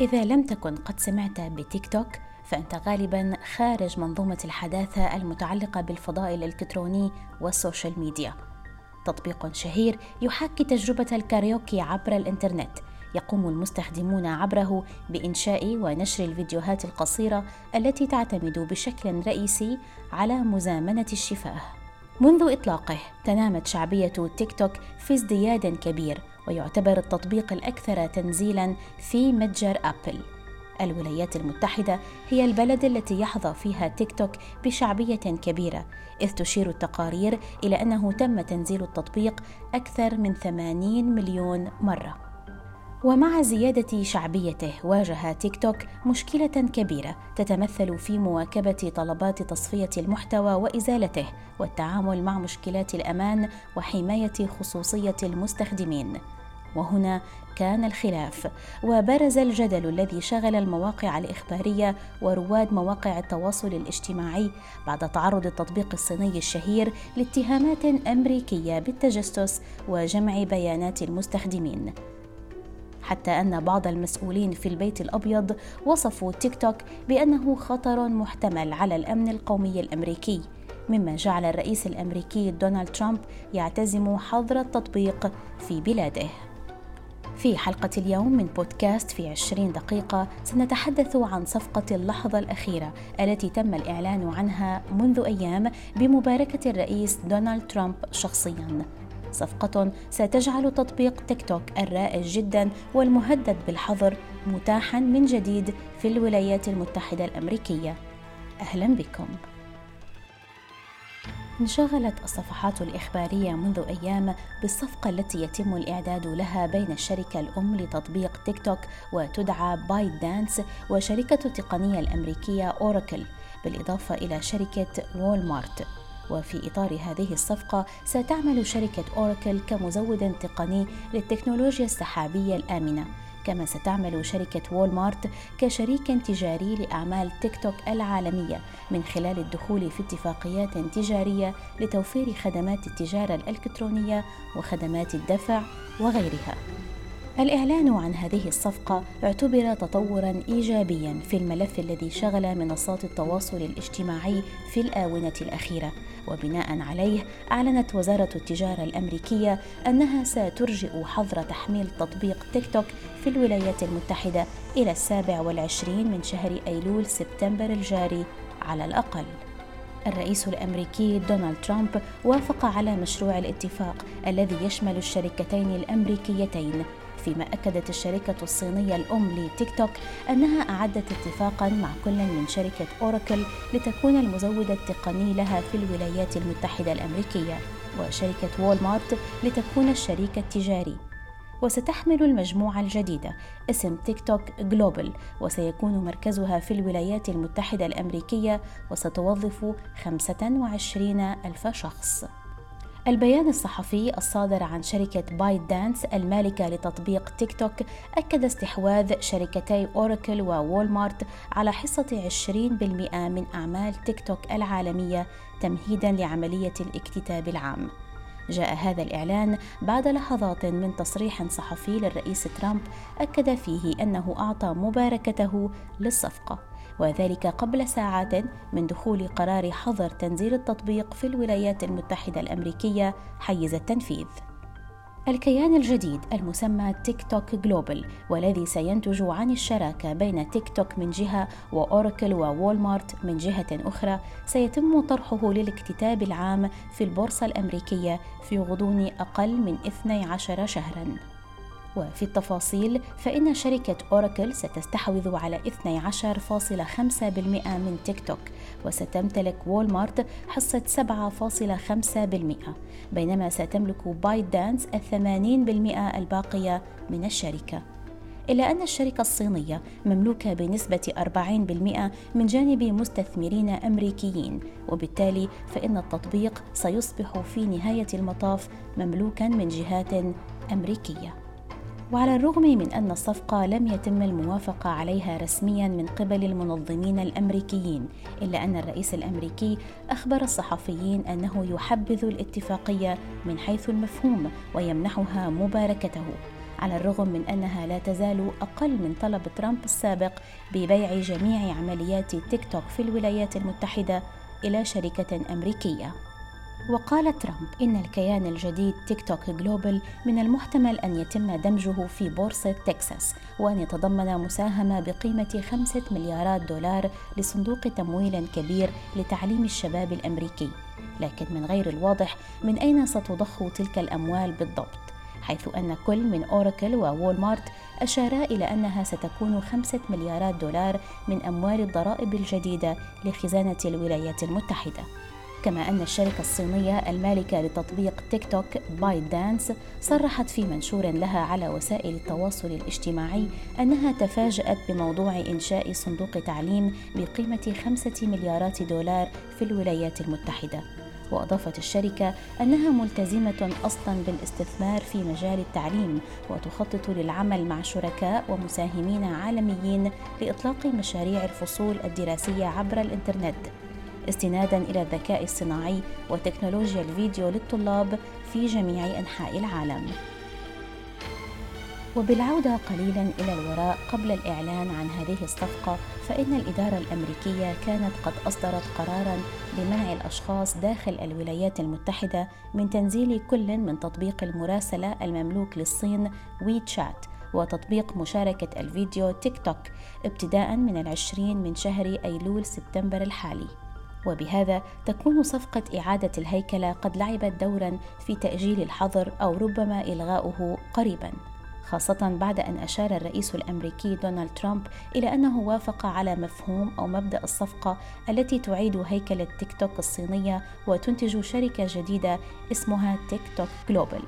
إذا لم تكن قد سمعت بتيك توك فأنت غالبا خارج منظومة الحداثة المتعلقة بالفضاء الإلكتروني وال social media. تطبيق شهير يحاكي تجربة الكاريوكي عبر الإنترنت. يقوم المستخدمون عبره بإنشاء ونشر الفيديوهات القصيرة التي تعتمد بشكل رئيسي على مزامنة الشفاه. منذ إطلاقه تنامت شعبية تيك توك في ازدياد كبير ويعتبر التطبيق الأكثر تنزيلا في متجر أبل. الولايات المتحدة هي البلد التي يحظى فيها تيك توك بشعبية كبيرة إذ تشير التقارير إلى أنه تم تنزيل التطبيق أكثر من 80 مليون مرة. ومع زيادة شعبيته واجه تيك توك مشكلة كبيرة تتمثل في مواكبة طلبات تصفية المحتوى وإزالته والتعامل مع مشكلات الأمان وحماية خصوصية المستخدمين. وهنا كان الخلاف وبرز الجدل الذي شغل المواقع الإخبارية ورواد مواقع التواصل الاجتماعي بعد تعرض التطبيق الصيني الشهير لاتهامات أمريكية بالتجسس وجمع بيانات المستخدمين حتى أن بعض المسؤولين في البيت الأبيض وصفوا تيك توك بأنه خطر محتمل على الأمن القومي الأمريكي مما جعل الرئيس الأمريكي دونالد ترامب يعتزم حظر التطبيق في بلاده. في حلقة اليوم من بودكاست في عشرين دقيقة سنتحدث عن صفقة اللحظة الأخيرة التي تم الإعلان عنها منذ أيام بمباركة الرئيس دونالد ترامب شخصياً. صفقة ستجعل تطبيق تيك توك الرائج جدا والمهدد بالحظر متاحا من جديد في الولايات المتحدة الأمريكية. أهلا بكم. انشغلت الصفحات الإخبارية منذ أيام بالصفقة التي يتم الإعداد لها بين الشركة الأم لتطبيق تيك توك وتدعى بايت دانس وشركة التقنية الأمريكية أوراكل بالإضافة إلى شركة وول مارت وفي إطار هذه الصفقة ستعمل شركة أوراكل كمزود تقني للتكنولوجيا السحابية الآمنة كما ستعمل شركة وول مارت كشريك تجاري لأعمال تيك توك العالمية من خلال الدخول في اتفاقيات تجارية لتوفير خدمات التجارة الإلكترونية وخدمات الدفع وغيرها. الإعلان عن هذه الصفقة اعتبر تطورا إيجابيا في الملف الذي شغل منصات التواصل الاجتماعي في الآونة الأخيرة. وبناء عليه أعلنت وزارة التجارة الأمريكية أنها سترجئ حظر تحميل تطبيق تيك توك في الولايات المتحدة إلى السابع والعشرين من شهر أيلول سبتمبر الجاري على الأقل. الرئيس الأمريكي دونالد ترامب وافق على مشروع الاتفاق الذي يشمل الشركتين الأمريكيتين فيما أكدت الشركة الصينية الأم لتيك توك أنها أعدت اتفاقا مع كل من شركة أوراكل لتكون المزود التقني لها في الولايات المتحدة الأمريكية وشركة وول مارت لتكون الشريك التجاري. وستحمل المجموعة الجديدة اسم تيك توك جلوبال وسيكون مركزها في الولايات المتحدة الأمريكية وستوظف 25 ألف شخص. البيان الصحفي الصادر عن شركة بايت دانس المالكة لتطبيق تيك توك أكد استحواذ شركتي أوراكل ووول مارت على حصة 20% من أعمال تيك توك العالمية تمهيدا لعملية الاكتتاب العام. جاء هذا الإعلان بعد لحظات من تصريح صحفي للرئيس ترامب أكد فيه أنه أعطى مباركته للصفقة وذلك قبل ساعات من دخول قرار حظر تنزيل التطبيق في الولايات المتحدة الأمريكية حيز التنفيذ. الكيان الجديد المسمى تيك توك جلوبال والذي سينتج عن الشراكة بين تيك توك من جهة وأوراكل ووالمارت من جهة أخرى سيتم طرحه للاكتتاب العام في البورصة الأمريكية في غضون أقل من 12 شهراً. وفي التفاصيل فإن شركة أوراكل ستستحوذ على 12.5% من تيك توك وستمتلك وول مارت حصة 7.5% بينما ستملك بايت دانس الثمانين بالمئة الباقية من الشركة. إلا أن الشركة الصينية مملوكة بنسبة 40% من جانب مستثمرين أمريكيين وبالتالي فإن التطبيق سيصبح في نهاية المطاف مملوكا من جهات أمريكية. وعلى الرغم من أن الصفقة لم يتم الموافقة عليها رسميا من قبل المنظمين الأمريكيين إلا أن الرئيس الأمريكي أخبر الصحفيين أنه يحبذ الاتفاقية من حيث المفهوم ويمنحها مباركته على الرغم من أنها لا تزال أقل من طلب ترامب السابق ببيع جميع عمليات تيك توك في الولايات المتحدة إلى شركة أمريكية. وقال ترامب إن الكيان الجديد تيك توك Global من المحتمل أن يتم دمجه في بورصة تكساس وأن يتضمن مساهمة بقيمة خمسة مليارات دولار لصندوق تمويل كبير لتعليم الشباب الأمريكي. لكن من غير الواضح من أين ستضخ تلك الأموال بالضبط حيث أن كل من أوراكل ووول مارت أشارا إلى أنها ستكون خمسة مليارات دولار من أموال الضرائب الجديدة لخزانة الولايات المتحدة. كما أن الشركة الصينية المالكة لتطبيق تيك توك بايت دانس صرحت في منشور لها على وسائل التواصل الاجتماعي أنها تفاجأت بموضوع إنشاء صندوق تعليم بقيمة خمسة مليارات دولار في الولايات المتحدة. وأضافت الشركة أنها ملتزمة أصلا بالاستثمار في مجال التعليم وتخطط للعمل مع شركاء ومساهمين عالميين لإطلاق مشاريع الفصول الدراسية عبر الإنترنت. استنادا إلى الذكاء الصناعي وتكنولوجيا الفيديو للطلاب في جميع أنحاء العالم. وبالعودة قليلا إلى الوراء قبل الإعلان عن هذه الصفقة فإن الإدارة الأمريكية كانت قد أصدرت قرارا بمنع الأشخاص داخل الولايات المتحدة من تنزيل كل من تطبيق المراسلة المملوك للصين وي تشات وتطبيق مشاركة الفيديو تيك توك ابتداء من العشرين من شهر أيلول سبتمبر الحالي. وبهذا تكون صفقة إعادة الهيكلة قد لعبت دورا في تأجيل الحظر أو ربما إلغاؤه قريبا خاصة بعد أن أشار الرئيس الأمريكي دونالد ترامب إلى أنه وافق على مفهوم أو مبدأ الصفقة التي تعيد هيكلة تيك توك الصينية وتنتج شركة جديدة اسمها تيك توك جلوبال.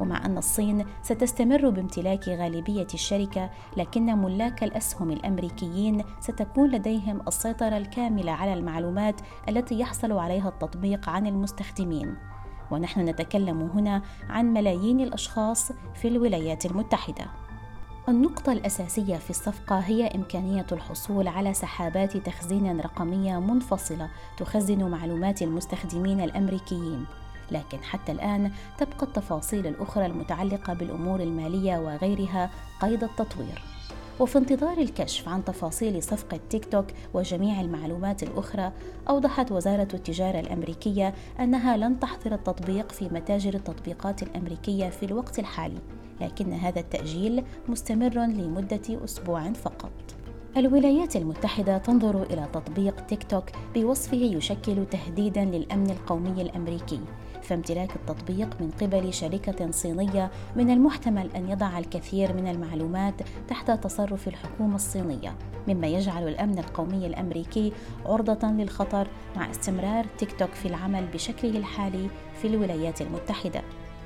ومع أن الصين ستستمر بامتلاك غالبية الشركة لكن ملاك الأسهم الأمريكيين ستكون لديهم السيطرة الكاملة على المعلومات التي يحصل عليها التطبيق عن المستخدمين. ونحن نتكلم هنا عن ملايين الأشخاص في الولايات المتحدة. النقطة الأساسية في الصفقة هي إمكانية الحصول على سحابات تخزين رقمية منفصلة تخزن معلومات المستخدمين الأمريكيين. لكن حتى الآن تبقى التفاصيل الأخرى المتعلقة بالأمور المالية وغيرها قيد التطوير. وفي انتظار الكشف عن تفاصيل صفقة تيك توك وجميع المعلومات الأخرى أوضحت وزارة التجارة الأمريكية أنها لن تحظر التطبيق في متاجر التطبيقات الأمريكية في الوقت الحالي لكن هذا التأجيل مستمر لمدة أسبوع فقط. الولايات المتحدة تنظر إلى تطبيق تيك توك بوصفه يشكل تهديدا للأمن القومي الأمريكي فامتلاك التطبيق من قبل شركة صينية من المحتمل أن يضع الكثير من المعلومات تحت تصرف الحكومة الصينية مما يجعل الأمن القومي الأمريكي عرضة للخطر مع استمرار تيك توك في العمل بشكله الحالي في الولايات المتحدة.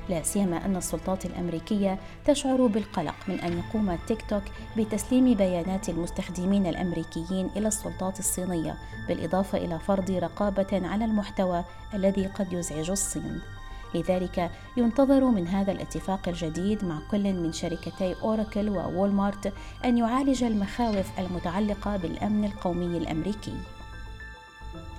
لا سيما أن السلطات الأمريكية تشعر بالقلق من أن يقوم تيك توك بتسليم بيانات المستخدمين الأمريكيين إلى السلطات الصينية بالإضافة إلى فرض رقابة على المحتوى الذي قد يزعج الصين. لذلك ينتظر من هذا الاتفاق الجديد مع كل من شركتي أوراكل ووولمارت أن يعالج المخاوف المتعلقة بالأمن القومي الأمريكي.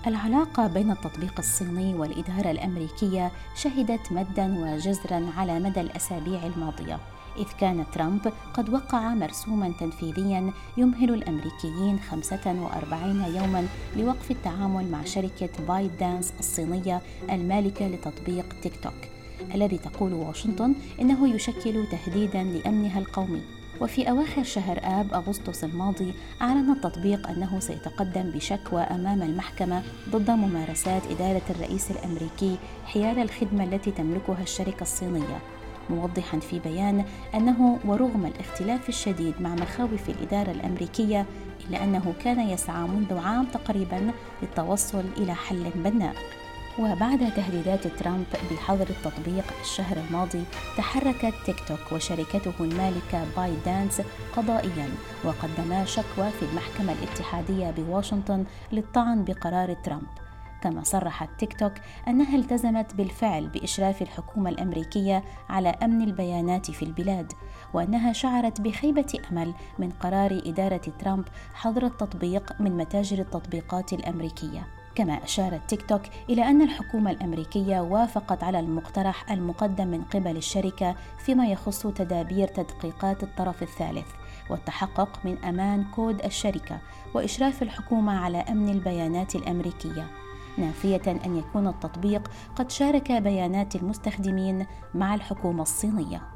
العلاقة بين التطبيق الصيني والإدارة الأمريكية شهدت مدا وجزرا على مدى الأسابيع الماضية إذ كان ترامب قد وقع مرسوما تنفيذيا يمهل الأمريكيين 45 يوما لوقف التعامل مع شركة بايت دانس الصينية المالكة لتطبيق تيك توك الذي تقول واشنطن إنه يشكل تهديدا لأمنها القومي. وفي أواخر شهر آب أغسطس الماضي أعلن التطبيق أنه سيتقدم بشكوى أمام المحكمة ضد ممارسات إدارة الرئيس الأمريكي حيال الخدمة التي تملكها الشركة الصينية موضحا في بيان أنه ورغم الاختلاف الشديد مع مخاوف الإدارة الأمريكية إلا أنه كان يسعى منذ عام تقريبا للتوصل إلى حل بناء. وبعد تهديدات ترامب بحظر التطبيق الشهر الماضي تحركت تيك توك وشركته المالكة بايت دانس قضائيا وقدما شكوى في المحكمة الاتحادية بواشنطن للطعن بقرار ترامب. كما صرحت تيك توك أنها التزمت بالفعل بإشراف الحكومة الأمريكية على أمن البيانات في البلاد وأنها شعرت بخيبة أمل من قرار إدارة ترامب حظر التطبيق من متاجر التطبيقات الأمريكية. كما أشارت تيك توك إلى أن الحكومة الأمريكية وافقت على المقترح المقدم من قبل الشركة فيما يخص تدابير تدقيقات الطرف الثالث والتحقق من أمان كود الشركة وإشراف الحكومة على أمن البيانات الأمريكية. نافية أن يكون التطبيق قد شارك بيانات المستخدمين مع الحكومة الصينية.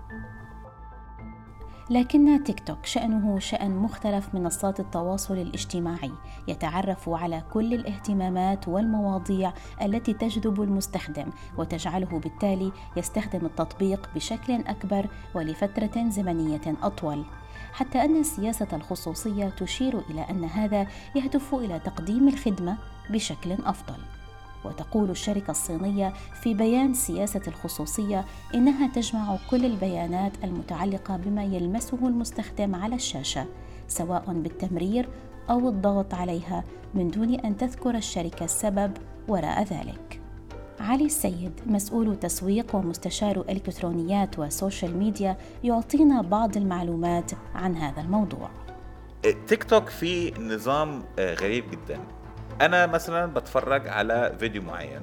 لكن تيك توك شأنه شأن مختلف منصات التواصل الاجتماعي يتعرف على كل الاهتمامات والمواضيع التي تجذب المستخدم وتجعله بالتالي يستخدم التطبيق بشكل أكبر ولفترة زمنية أطول. حتى أن السياسة الخصوصية تشير إلى أن هذا يهدف إلى تقديم الخدمة بشكل أفضل. وتقول الشركة الصينية في بيان سياسة الخصوصية إنها تجمع كل البيانات المتعلقة بما يلمسه المستخدم على الشاشة سواء بالتمرير أو الضغط عليها من دون أن تذكر الشركة السبب وراء ذلك. علي السيد مسؤول تسويق ومستشار إلكترونيات و social media يعطينا بعض المعلومات عن هذا الموضوع. تيك توك في نظام آه، غريب جدا أنا مثلا بتفرج على فيديو معين.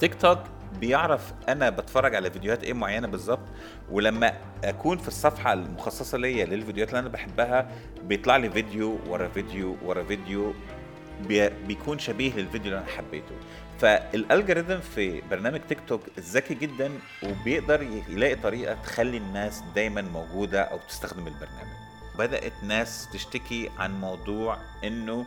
تيك توك بيعرف أنا بتفرج على فيديوهات إيه معينة بالظبط ولما أكون في الصفحة المخصصة ليا للفيديوهات اللي أنا بحبها بيطلع لي فيديو ورا فيديو ورا فيديو بيكون شبيه للفيديو اللي أنا حبيته. فالالجوريثم في برنامج تيك توك ذكي جدا وبيقدر يلاقي طريقة تخلي الناس دايما موجودة أو تستخدم البرنامج. بدأت ناس تشتكي عن موضوع إنه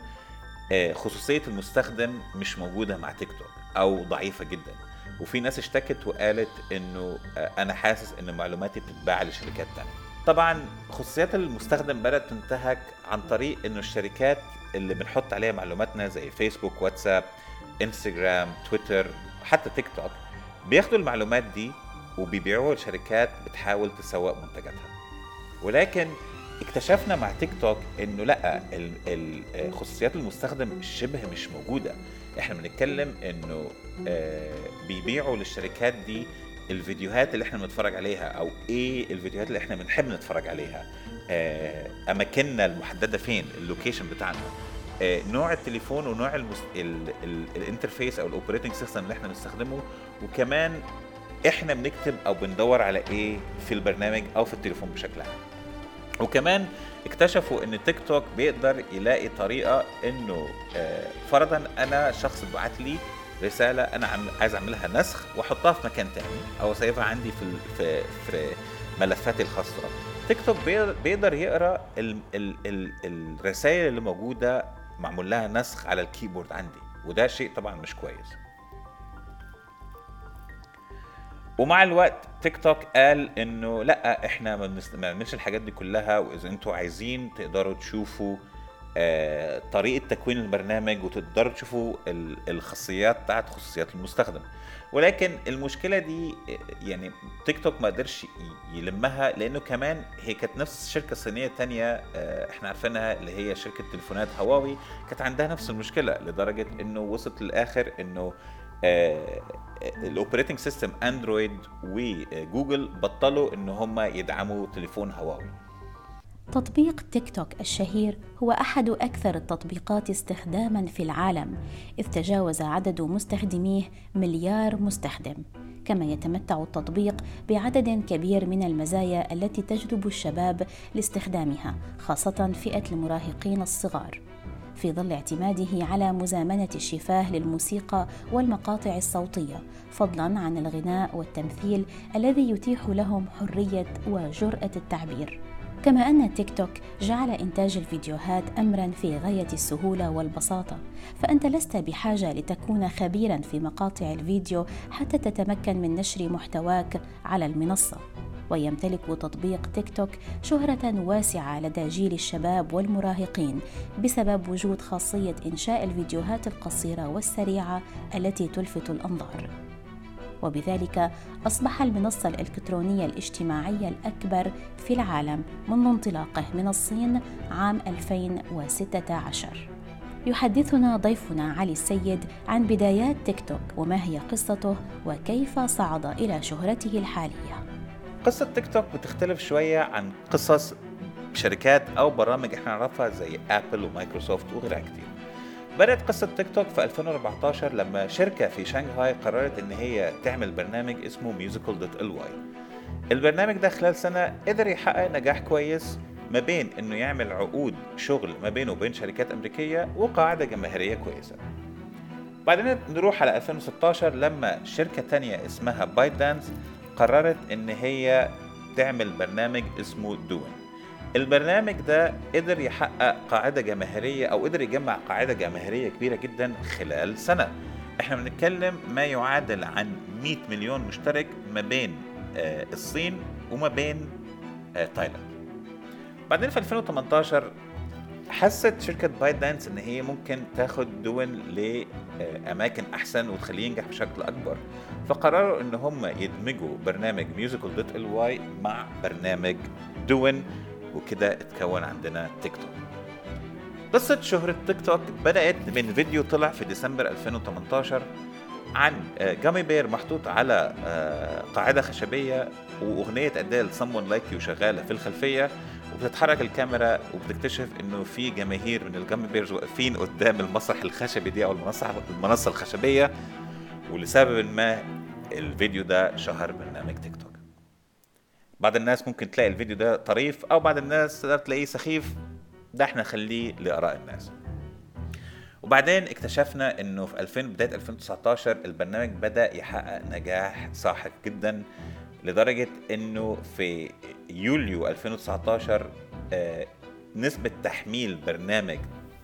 آه، خصوصية المستخدم مش موجودة مع تيك توك أو ضعيفة جدا. وفي ناس اشتكت وقالت إنه آه، أنا حاسس إن معلوماتي بتتباع لشركات تانية. طبعا خصوصيات المستخدم بدأت تنتهك عن طريق إنه الشركات اللي بنحط عليها معلوماتنا زي فيسبوك واتساب انستجرام تويتر حتى تيك توك بياخدوا المعلومات دي وبيبيعوها لشركات بتحاول تسوق منتجاتها. ولكن اكتشفنا مع تيك توك إنه لأ خصوصيات المستخدم شبه مش موجودة. إحنا بنتكلم إنه آه، بيبيعوا للشركات دي الفيديوهات اللي إحنا بنتفرج عليها أو إيه الفيديوهات اللي إحنا بنحب نتفرج عليها. آه، أماكننا المحددة فين؟ ال location بتاعنا. آه، نوع التليفون ونوع. ال... ال... ال interface أو ال operating system اللي إحنا بنستخدمه. وكمان إحنا بنكتب أو بندور على إيه في البرنامج أو في التليفون بشكل عام. وكمان اكتشفوا إن تيك توك بيقدر يلاقي طريقة إنه آه، فرضا أنا شخص بعت لي رسالة أنا عايز أعملها نسخ وأحطها في مكان تاني أو سايبها عندي في في في ملفاتي الخاصة. تيك توك بيقدر يقرأ ال ال ال الرسائل اللي موجودة معمول لها نسخ على الكيبورد عندي وده شيء طبعا مش كويس. ومع الوقت تيك توك قال إنه لأ إحنا ما بنعملش الحاجات دي كلها وإذا أنتوا عايزين تقدروا تشوفوا آه طريقة تكوين البرنامج وتقدروا تشوفوا الخاصيات بتاعت خصوصيات المستخدم. ولكن المشكلة دي يعني تيك توك ما قدرش يلمها لأنه كمان هي كانت نفس شركة صينية تانية آه إحنا عارفينها اللي هي شركة تليفونات هواوي كانت عندها نفس المشكلة لدرجة إنه وصلت للآخر إنه ال operating system اندرويد وجوجل بطلوا إن هم يدعموا تليفون هواوي. تطبيق تيك توك الشهير هو أحد أكثر التطبيقات استخداما في العالم إذ تجاوز عدد مستخدميه مليار مستخدم. كما يتمتع التطبيق بعدد كبير من المزايا التي تجذب الشباب لاستخدامها خاصة فئة المراهقين الصغار. في ظل اعتماده على مزامنة الشفاه للموسيقى والمقاطع الصوتية فضلا عن الغناء والتمثيل الذي يتيح لهم حرية وجرأة التعبير. كما أن تيك توك جعل إنتاج الفيديوهات امرا في غاية السهولة والبساطة فأنت لست بحاجة لتكون خبيرا في مقاطع الفيديو حتى تتمكن من نشر محتواك على المنصة. ويمتلك تطبيق تيك توك شهرة واسعة لدى جيل الشباب والمراهقين بسبب وجود خاصية إنشاء الفيديوهات القصيرة والسريعة التي تلفت الأنظار. وبذلك أصبح المنصة الإلكترونية الاجتماعية الأكبر في العالم منذ انطلاقه من الصين عام 2016. يحدثنا ضيفنا علي السيد عن بدايات تيك توك وما هي قصته وكيف صعد إلى شهرته الحالية. قصة تيك توك بتختلف شوية عن قصص شركات أو برامج إحنا نعرفها زي أبل ومايكروسوفت وغيرها كتير بدأت قصة تيك توك في 2014 لما شركة في شنغهاي قررت إن هي تعمل برنامج اسمه Musical.ly. البرنامج ده خلال سنة قدر يحقق نجاح كويس ما بين إنه يعمل عقود شغل ما بينه وبين شركات أمريكية وقاعدة جماهيرية كويسة. بعدين نروح على 2016 لما شركة تانية اسمها بايت دانس قررت إن هي تعمل برنامج اسمه دوين. البرنامج ده قدر يحقق قاعدة جماهيرية أو قدر يجمع قاعدة جماهيرية كبيرة جدا خلال سنة إحنا بنتكلم ما يعادل عن 100 مليون مشترك ما بين آه، الصين وما بين آه، تايلاند بعدين في 2018 حست شركة بايت دانس إن هي ممكن تاخد دوين لأماكن أحسن وتخليه ينجح بشكل أكبر. فقرروا إن هم يدمجوا برنامج Musical.ly مع برنامج دوين وكده اتكون عندنا تيك توك قصة شهرة تيك توك بدأت من فيديو طلع في ديسمبر 2018 عن gummy bear محطوط على آه، قاعدة خشبية وأغنية أديل Someone Like You شغالة في الخلفية. وبتتحرك الكاميرا وبتكتشف إنه في جماهير من ال gummy bears واقفين قدام المسرح الخشبي دي أو المنصه المنصة الخشبية ولسبب ما الفيديو ده شهر برنامج تيك توك. بعض الناس ممكن تلاقي الفيديو ده طريف أو بعض الناس تقدر تلاقيه سخيف. ده إحنا نخليه لآراء الناس. وبعدين اكتشفنا إنه في 2000 بداية 2019 البرنامج بدأ يحقق نجاح ساحق جدا. لدرجة إنه في يوليو 2019 آه، نسبة تحميل برنامج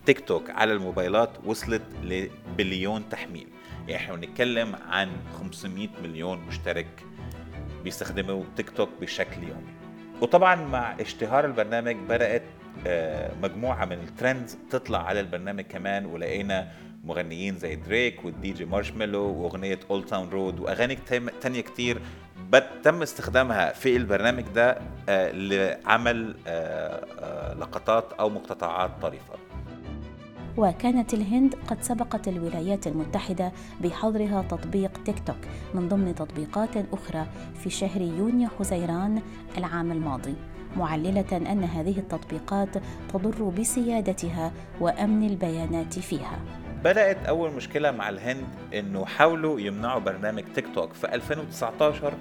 تيك توك على الموبايلات وصلت لبليون تحميل. يعني إحنا بنتكلم عن 500 مليون مشترك بيستخدموا تيك توك بشكل يومي. وطبعا مع اشتهار البرنامج بدأت آه، مجموعة من ال trends تطلع على البرنامج كمان ولقينا مغنيين زي دريك والدي جي مارشميلو وأغنية Old Town Road وأغاني تانية كتير تم استخدامها في البرنامج ده آه، لعمل آه، آه، لقطات أو مقتطعات طريفة. وكانت الهند قد سبقت الولايات المتحدة بحظرها تطبيق تيك توك من ضمن تطبيقات أخرى في شهر يونيو حزيران العام الماضي معللة أن هذه التطبيقات تضر بسيادتها وأمن البيانات فيها. بدأت أول مشكلة مع الهند إنه حاولوا يمنعوا برنامج تيك توك في 2019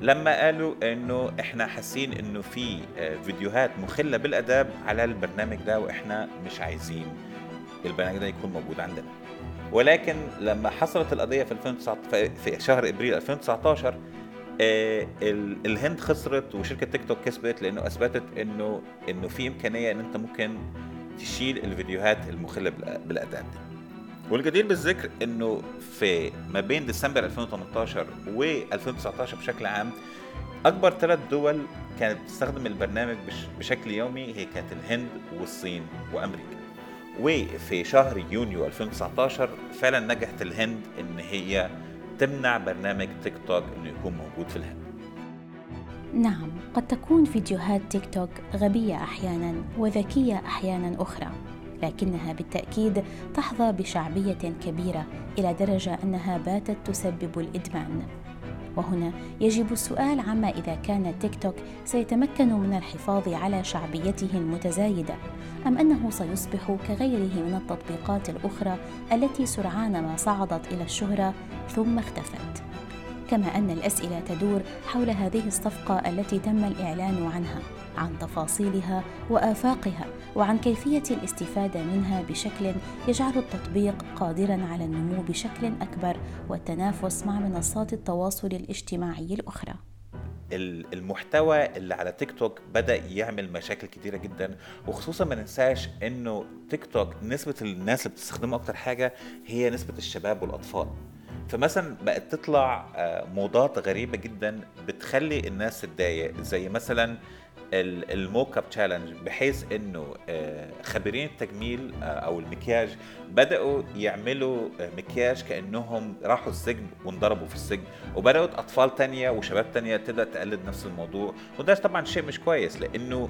لما قالوا إنه إحنا حاسين إنه في آه، فيديوهات مخلة بالآداب على البرنامج ده وإحنا مش عايزين البرنامج ده يكون موجود عندنا. ولكن لما حصلت القضية في 2019 في شهر إبريل 2019 آه، ال- الهند خسرت وشركة تيك توك كسبت لأنه أثبتت إنه إنه في إمكانية إن أنت ممكن تشيل الفيديوهات المخلة بالآ- بالآداب دي. والجدير بالذكر إنه في ما بين ديسمبر 2018 و2019 بشكل عام أكبر ثلاث دول كانت بتستخدم البرنامج بش بشكل يومي هي كانت الهند والصين وأمريكا. وفي شهر يونيو 2019 فعلا نجحت الهند إن هي تمنع برنامج تيك توك إنه يكون موجود في الهند. نعم قد تكون فيديوهات تيك توك غبية أحيانا وذكية أحيانا أخرى. لكنها بالتأكيد تحظى بشعبية كبيرة إلى درجة أنها باتت تسبب الإدمان. وهنا يجب السؤال عما إذا كان تيك توك سيتمكن من الحفاظ على شعبيته المتزايدة أم أنه سيصبح كغيره من التطبيقات الأخرى التي سرعان ما صعدت إلى الشهرة ثم اختفت. كما أن الأسئلة تدور حول هذه الصفقة التي تم الإعلان عنها عن تفاصيلها وآفاقها. وعن كيفية الاستفادة منها بشكل يجعل التطبيق قادرا على النمو بشكل أكبر والتنافس مع منصات التواصل الاجتماعي الأخرى. ال- المحتوى اللي على تيك توك بدأ يعمل مشاكل كتيرة جدا وخصوصا ما ننساش إنه تيك توك نسبة الناس اللي بتستخدمه أكتر حاجة هي نسبة الشباب والأطفال. فمثلا بقت تطلع آه، موضات غريبة جدا بتخلي الناس تتضايق زي مثلا ال mugshot challenge بحيث إنه آه، خبيرين التجميل آه، أو المكياج بدأوا يعملوا آه، مكياج كأنهم راحوا السجن وانضربوا في السجن. وبدأت أطفال تانية وشباب تانية تبدأ تقلد نفس الموضوع. وده طبعا شيء مش كويس لأنه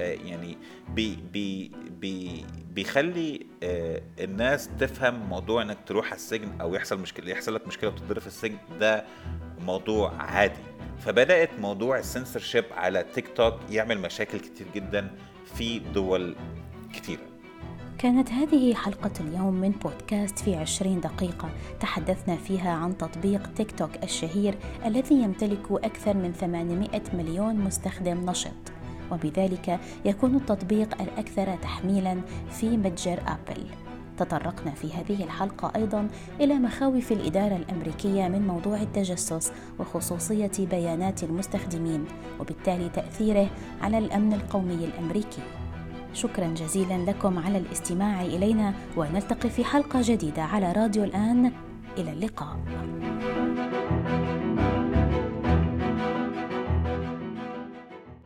يعني بي بي بي بيخلي الناس تفهم موضوع إنك تروح على السجن أو يحصل مشكلة يحصل لك مشكلة وتتضرب في السجن ده موضوع عادي. فبدأت موضوع السنسورشيب على تيك توك يعمل مشاكل كتير جدا في دول كتيرة. كانت هذه حلقة اليوم من بودكاست في عشرين دقيقة. تحدثنا فيها عن تطبيق تيك توك الشهير الذي يمتلك أكثر من 800 مليون مستخدم نشط. وبذلك يكون التطبيق الأكثر تحميلا في متجر أبل تطرقنا في هذه الحلقة أيضا إلى مخاوف الإدارة الأمريكية من موضوع التجسس وخصوصية بيانات المستخدمين وبالتالي تأثيره على الأمن القومي الأمريكي. شكرا جزيلا لكم على الاستماع إلينا ونلتقي في حلقة جديدة على راديو الآن. إلى اللقاء.